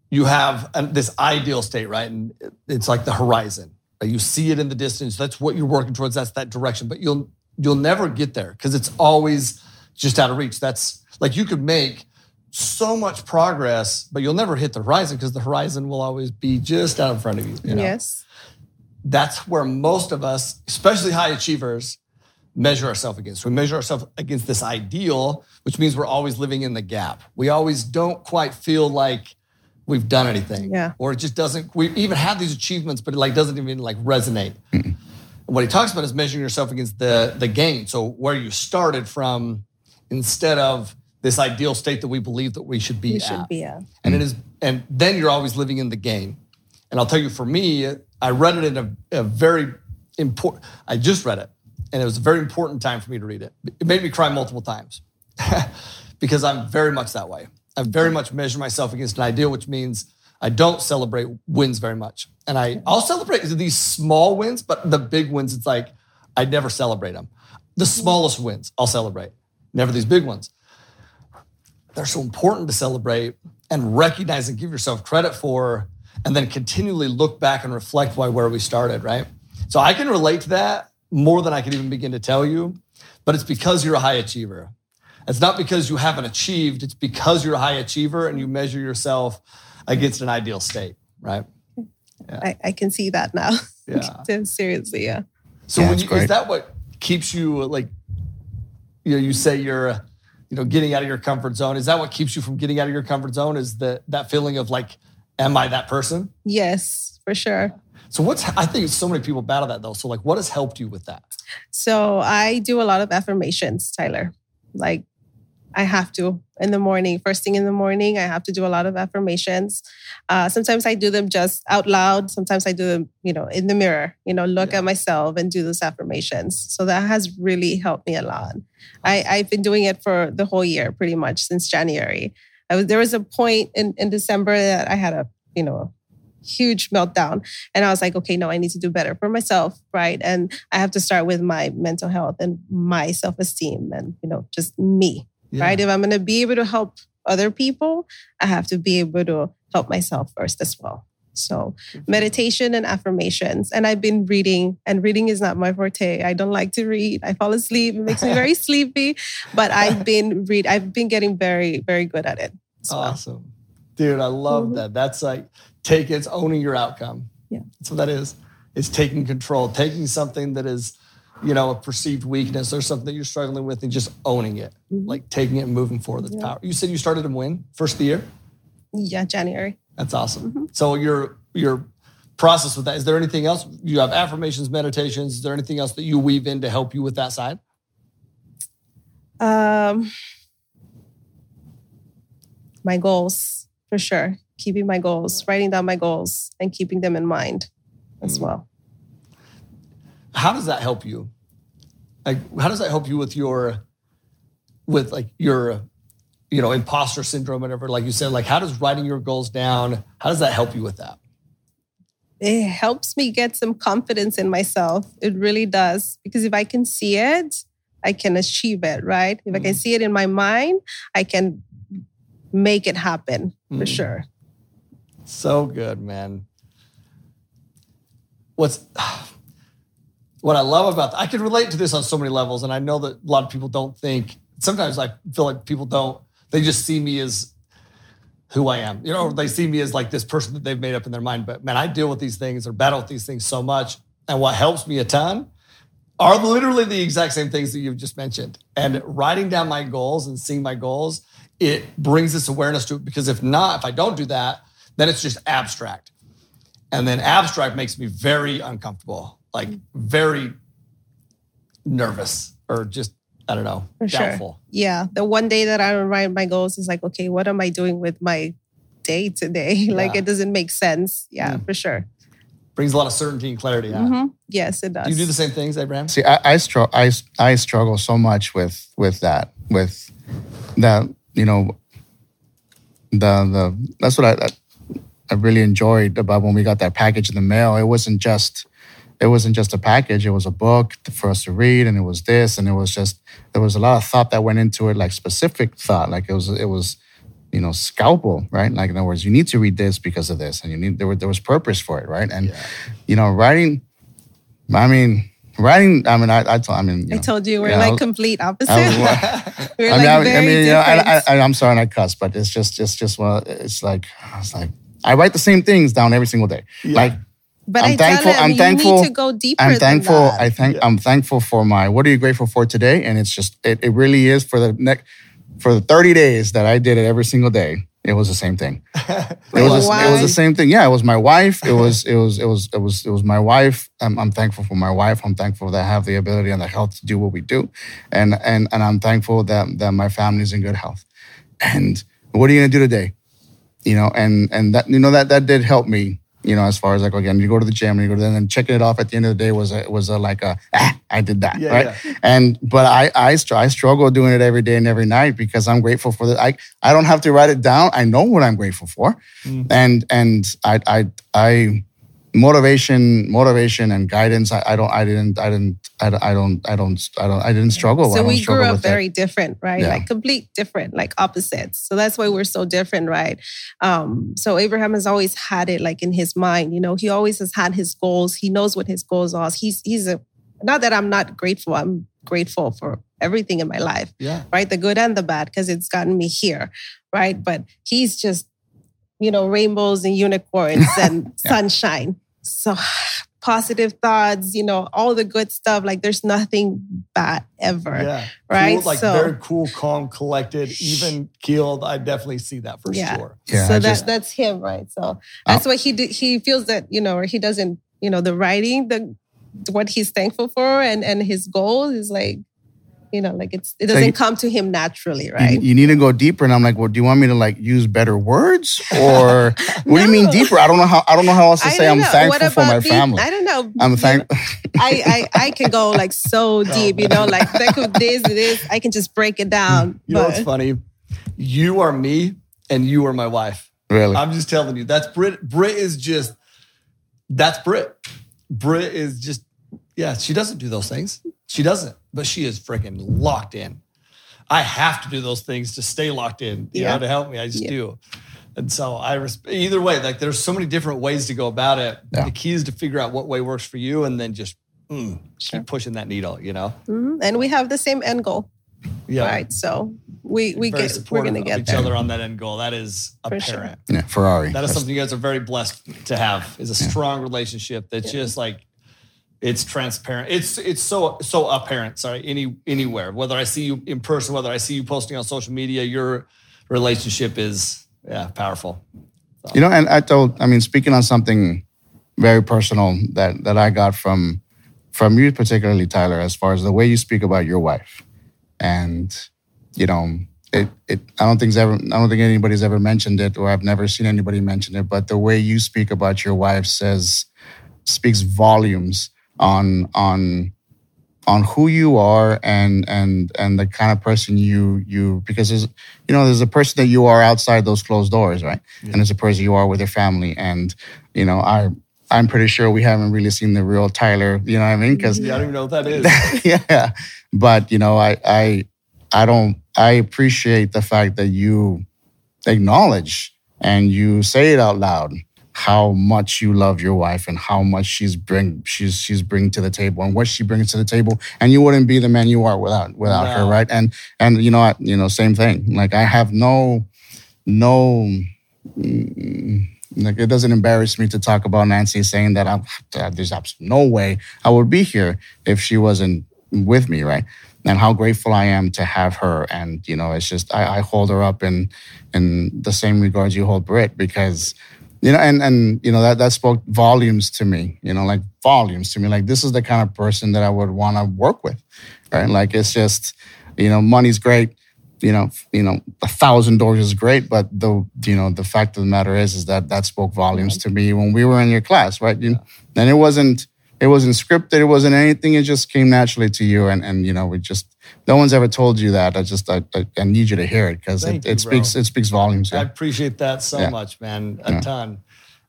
you have an, this ideal state, right? And it's like the horizon. Right? You see it in the distance. That's what you're working towards. That's that direction. But you'll you'll never get there because it's always just out of reach. That's like you could make so much progress, but you'll never hit the horizon because the horizon will always be just out in front of you. you know? Yes. That's where most of us, especially high achievers, measure ourselves against. We measure ourselves against this ideal, which means we're always living in the gap. We always don't quite feel like we've done anything. Yeah. Or it just doesn't, we even have these achievements, but it like doesn't even like resonate. And what he talks about is measuring yourself against the the gain. So where you started from, instead of this ideal state that we believe that we should be We at. should be at. and it is and then you're always living in the game and i'll tell you for me i read it in a, a very important i just read it and it was a very important time for me to read it. It made me cry multiple times because i'm very much that way. I very much measure myself against an ideal which means i don't celebrate wins very much. And i i'll celebrate these small wins but the big wins it's like i never celebrate them. The smallest wins i'll celebrate never these big ones. They're so important to celebrate and recognize and give yourself credit for, and then continually look back and reflect why where we started, right? So I can relate to that more than I can even begin to tell you, but it's because you're a high achiever. It's not because you haven't achieved, it's because you're a high achiever and you measure yourself against an ideal state, right? I, I can see that now. Yeah. Seriously, yeah. So Yeah, when that's you, is that what keeps you like? You know, you say you're, you know, getting out of your comfort zone. Is that what keeps you from getting out of your comfort zone? Is that that feeling of like, am I that person? Yes, for sure. So what's I think so many people battle that though. So like, what has helped you with that? So I do a lot of affirmations, Tyler. Like I have to in the morning, first thing in the morning, I have to do a lot of affirmations. Uh, sometimes I do them just out loud. Sometimes I do them, you know, in the mirror. You know, look Yeah. at myself and do those affirmations. So that has really helped me a lot. I, I've been doing it for the whole year, pretty much since January. I was there was a point in in December that I had a you know huge meltdown. And i was like okay no i need to do better for myself right? And i have to start with my mental health and my self-esteem and you know just me Yeah. right? If i'm going to be able to help other people i have to be able to help myself first as well so meditation and affirmations and i've been reading and reading is not my forte i don't like to read i fall asleep it makes me very sleepy but i've been read i've been getting very very good at it as well. Awesome, dude. I love Mhm. that. That's like take it's owning your outcome. Yeah. that's what that is. It's taking control, taking something that is, you know, a perceived weakness or something that you're struggling with, and just owning it, Mhm. like taking it and moving forward. That's Yeah. power. You said you started in when first of the year. yeah january That's awesome. Mm-hmm. So your your process with that is there anything else? You have affirmations, meditations. Is there anything else that you weave in to help you with that side? Um, my goals for sure. Keeping my goals, writing down my goals, and keeping them in mind as Mm. well. How does that help you? Like, how does that help you with your, with like your, you know, imposter syndrome, whatever? Like you said, like how does writing your goals down? How does that help you with that? It helps me get some confidence in myself. It really does because if I can see it, I can achieve it. Right? If I can Mhm. see it in my mind, I can make it happen for Mhm. sure. So good, man. What's what I love about I can relate to this on so many levels, and I know that a lot of people don't think. Sometimes I feel like people don't. They just see me as who I am. You know, they see me as like this person that they've made up in their mind. But man, I deal with these things or battle with these things so much, and what helps me a ton are literally the exact same things that you've just mentioned. And writing down my goals and seeing my goals, it brings this awareness to it. Because if not, if I don't do that, then it's just abstract. And then abstract makes me very uncomfortable, like very nervous or just, I don't know, For sure. Yeah. The one day that I don't write my goals is like, okay, what am I doing with my day today? like it doesn't make sense. Yeah, Mm. for sure. Brings a lot of certainty and clarity out. Mhm. Yes, it does. Do you do the same things, Abraham? See, I I, str- I I struggle so much with with that with that you know the the that's what I I really enjoyed about when we got that package in the mail. It wasn't just it wasn't just a package. It was a book for us to read, and it was this, and it was just there was a lot of thought that went into it, like specific thought. Like it was it was you know scalpel, right? Like in other words, you need to read this because of this, and you need there were, there was purpose for it, right? And Yeah. you know, writing. I mean, writing. I mean, I I, told, I mean, you I know, told you we're Yeah, I like was- complete opposite. I was- we're I mean, I, I very mean, you know, different. I, I, I'm sorry, and I cuss, but it's just, just, just, well, it's like, it's like, I write the same things down every single day. Like, but I'm I thankful- tell him I'm you thankful- need to go deeper. I'm than thankful. that. I thank, Yeah. I'm thankful for my. What are you grateful for today? And it's just, it, it really is for the next, for the 30 days that I did it every single day. It was the same thing. It was, the- it was the same thing. Yeah, it was my wife. It was, it was, it was, it was, it was my wife. I'm, I'm thankful for my wife. I'm thankful that I have the ability and the health to do what we do, and and and I'm thankful that that my family's in good health. and what are you gonna do today? You know, and and that you know that that did help me. You know, as far as like again, you go to the gym and you go to and then checking it off at the end of the day was a was a like a ah, I did that Yeah, right. yeah. And but I I, str- I struggle doing it every day and every night because I'm grateful for the I I don't have to write it down. I know what I'm grateful for, Mm. and and I I I motivation motivation and guidance. I, I don't I didn't I didn't I, don't- I don't I don't I don't I didn't struggle. So we grew up with that. very different, right? Yeah. Like complete different, like opposites. So that's why we're so different, right? Um, so Abraham has always had it like in his mind, you know, he always has had his goals. He knows what his goals are. He's he's a not that I'm not grateful. I'm grateful for everything in my life, Yeah. right? The good and the bad, because it's gotten me here, right? But he's just, you know, rainbows and unicorns and Yeah. sunshine. So positive thoughts, you know, all the good stuff. Like there's nothing bad ever. Yeah. Right? Cool, like So- very cool, calm, collected, even keeled. I definitely see that for Yeah. sure. Yeah, so I that just- that's him, right? So uh, that's what he did. He feels that you know, or he doesn't, you know, the writing, the what he's thankful for, and and his goal is like, you know, like it's it doesn't you- come to him naturally, right? You, need to go deeper, and I'm like, well, do you want me to like use better words, or what do you mean deeper? I don't know how. I don't know how else to I say. I'm know. thankful What for my about deep- family. I don't know. I'm You thank. I, I I can go like so oh, deep, you know, like think of this, this. I can just break it down. You know but what's funny? You are me and you are my wife. really, I'm just telling you. That's Brit. Brit is just, that's Brit. Brit is just, yeah, she doesn't do those things. She doesn't, but she is freaking locked in. I have to do those things to stay locked in, you Yeah. know, to help me. I just Yeah. do. And so I resp- either way, like there's so many different ways to go about it. Yeah. The key is to figure out what way works for you and then just mm, Sure. keep pushing that needle, you know? Mhm. and we have the same end goal, Yeah. right? So we we Very get we're gonna get each there. other on that end goal. That is For sure. apparent. yeah, Ferrari. That is That's- something you guys are very blessed to have. Is a strong relationship that's Yeah. just like it's transparent. It's it's so so apparent. Sorry, any anywhere. Whether I see you in person, whether I see you posting on social media, your relationship is yeah powerful. You know, and I told, I mean, speaking on something very personal that that I got from from you, particularly Tyler, as far as the way you speak about your wife, and you know, it it I don't think ever I don't think anybody's ever mentioned it, or I've never seen anybody mention it, but the way you speak about your wife says speaks volumes on on on who you are and and and the kind of person you you because there's you know there's a person that you are outside those closed doors right? And there's a person you are with your family. And you know i i'm pretty sure we haven't really seen the real tyler you know what i mean? Because Yeah, I don't even know what that is. yeah. But you know i i i don't i appreciate the fact that you acknowledge and you say it out loud how much you love your wife and how much she's bring she's she's bringing to the table and what she brings to the table. And you wouldn't be the man you are without without her right? And and you know I, you know same thing. Like i have no no mm, like it doesn't embarrass me to talk about Nancy saying that I'm that there's absolutely no way I would be here if she wasn't with me, right? And how grateful I am to have her. And you know, it's just I, I hold her up in in the same regards you hold Britt because you know, and and you know that that spoke volumes to me. You know, like volumes to me. Like this is the kind of person that I would want to work with, right? Like it's just you know, money's great you know, you know, a thousand dollars is great, but the you know the fact of the matter is, is that that spoke volumes to me when we were in your class, right? You, and it wasn't it wasn't scripted, it wasn't anything. It just came naturally to you, and and you know, we just no one's ever told you that. I just I, I, I need you to hear it because it, you, it speaks it speaks volumes. I appreciate that so Yeah. much, man. A Yeah. ton.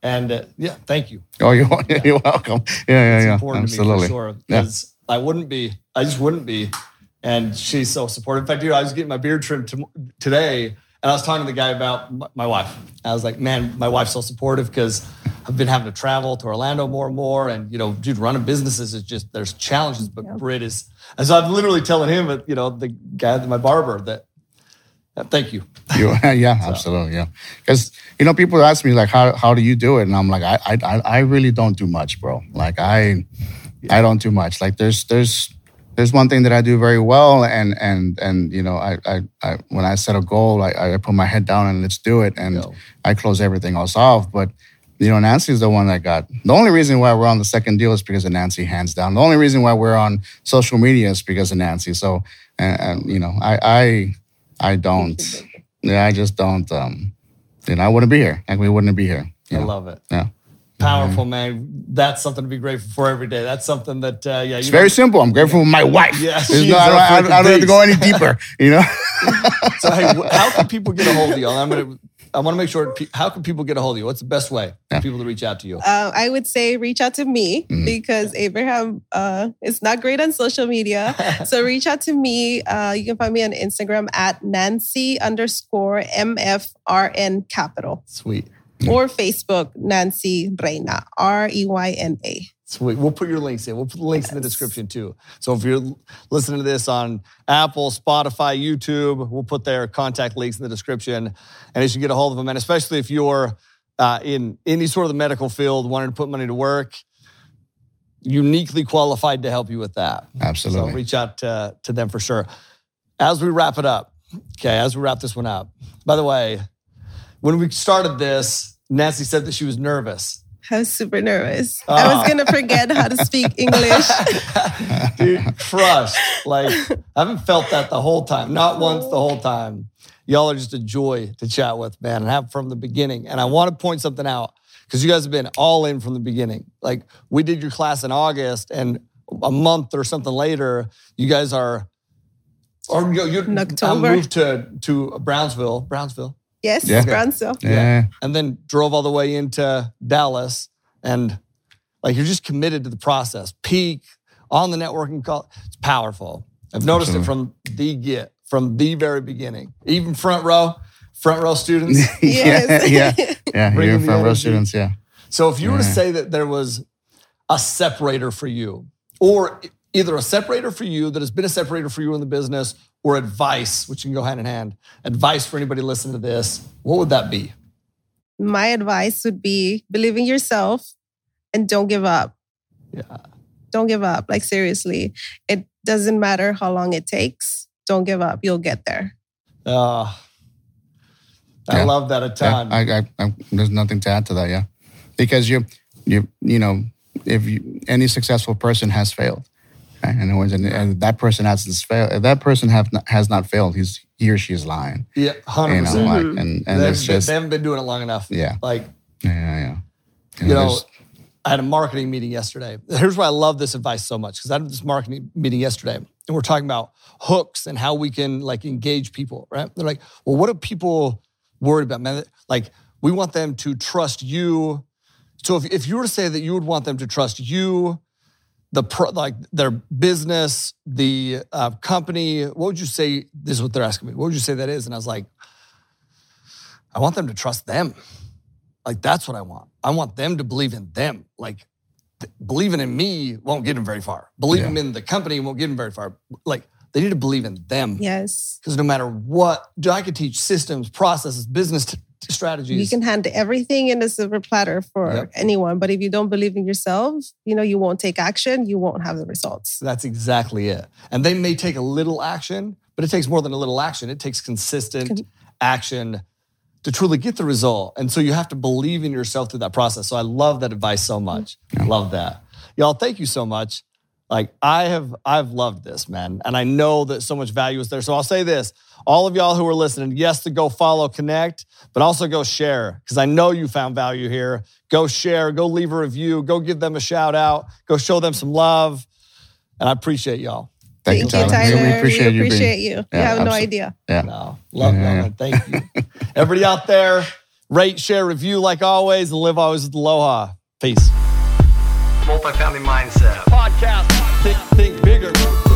And uh, yeah, thank you. Oh, you're you're welcome. Yeah, yeah, it's yeah. important Absolutely. to me for sure. Yeah. Because I wouldn't be, I just wouldn't be. And she's so supportive. In fact, dude, I was getting my beard trimmed to, today, and I was talking to the guy about my wife. I was like, man, my wife's so supportive because I've been having to travel to Orlando more and more. And, you know, dude, running businesses is just, there's challenges, but Yeah. Brit is, and so I'm literally telling him, that, you know, the guy, my barber, that, thank you. You, yeah, absolutely, yeah. Because you know, people ask me like, "How how do you do it?" And I'm like, I I I really don't do much, bro. Like I I don't do much. Like there's there's there's one thing that I do very well, and and and you know, I I, I when I set a goal, I, I put my head down and let's do it, and. I close everything else off. But you know, Nancy's the one that got the only reason why we're on the second deal is because of Nancy, hands down. The only reason why we're on social media is because of Nancy. So, and, and you know, I I I don't yeah, I just don't. Um, you know, I wouldn't be here. Like we wouldn't be here. I know? love it. Yeah. Powerful, man. That's something to be grateful for every day. That's something that, uh, yeah, It's you very simple. I'm grateful for my wife. Yeah, no, I, a don't, I, don't, I don't have to go any deeper. You know. So, hey, how can people get a hold of you? I'm gonna, I want to make sure. How can people get a hold of you? What's the best way for Yeah. people to reach out to you? Uh, I would say reach out to me Mhm. because Abraham uh, is not great on social media. so reach out to me. Uh, you can find me on Instagram at Nancy underscore MFRN capital Sweet, or Facebook Nancy Reyna R E Y N A. sweet. We'll put your links in. We'll put the links in the description too. So if you're listening to this on Apple, Spotify, YouTube, we'll put their contact links in the description, and you should get a hold of them. And especially if you're uh, in any sort of the medical field, wanting to put money to work, uniquely qualified to help you with that. So Absolutely. reach out to, to them for sure. As we wrap it up, okay, as we wrap this one up, by the way, when we started this, Nancy said that she was nervous. I was super nervous. I Ah. was gonna forget how to speak English. Dude, crushed. Like, I haven't felt that the whole time, not once the whole time. Y'all are just a joy to chat with, man, and have from the beginning. And I want to point something out because you guys have been all in from the beginning. Like, we did your class in August, and a month or something later, you guys are, or you, you In uh, October. moved to, to Brownsville, Brownsville, Yes, Yeah. Brownsville. yeah. and then drove all the way into Dallas. And like, you're just committed to the process. Peak on the networking call. It's powerful. I've noticed it from the get, from the very beginning. Even front row, front row students. yeah. Yeah. Yeah. You're the from row students. Yeah. So if you were to say that there was a separator for you, or either a separator for you that has been a separator for you in the business, or advice, which can go hand in hand, advice for anybody listening to this, what would that be? My advice would be believe in yourself and don't give up. Yeah. Don't give up. Like seriously, it doesn't matter how long it takes. Don't give up. You'll get there. Uh, I Yeah. love that a Yeah, ton. I, I, I, there's nothing to add to that. Yeah, because you, you, you know, if you, any successful person has failed, right? And, and, and that person hasn't failed, if that person have not, has not failed, he's he or she is lying. yeah, hundred You know, percent. like, and and They, it's just they haven't been doing it long enough. yeah, Like yeah, yeah. you know, there's- I had a marketing meeting yesterday. Here's why I love this advice so much because I had this marketing meeting yesterday, and we're talking about hooks and how we can like engage people. Right? They're like, well, what are people worried about, man? Like, we want them to trust you. So if if you were to say that you would want them to trust you, the pro, like their business, the uh, company, what would you say? This is what they're asking me. What would you say that is? And I was like, I want them to trust them. Like that's what I want. I want them to believe in them. Like th- believing in me won't get them very far. Believing in the company won't get them very far. Like they need to believe in them. Yes. Because no matter what, I could teach systems, processes, business t- t- strategies. You can hand everything in a silver platter for Yep. anyone, but if you don't believe in yourself, you know, you won't take action, you won't have the results. That's exactly it. And they may take a little action, but it takes more than a little action. It takes consistent action to truly get the result. And so you have to believe in yourself through that process. So I love that advice so much. Mm-hmm. Love that. Y'all, thank you so much. Like I have I've loved this, man. And I know that so much value is there. So I'll say this. All of y'all who are listening, yes, to go follow, connect, but also go share because I know you found value here. Go share, go leave a review, go give them a shout out, go show them some love. And I appreciate y'all. Thank, you, Tyler. We We appreciate you. appreciate being, you. You Yeah, have no idea. Yeah. No, love Yeah. that. Thank you. Everybody out there, rate, share, review like always, and live always with aloha. Peace. Multifamily Mindset Podcast. Think, think bigger.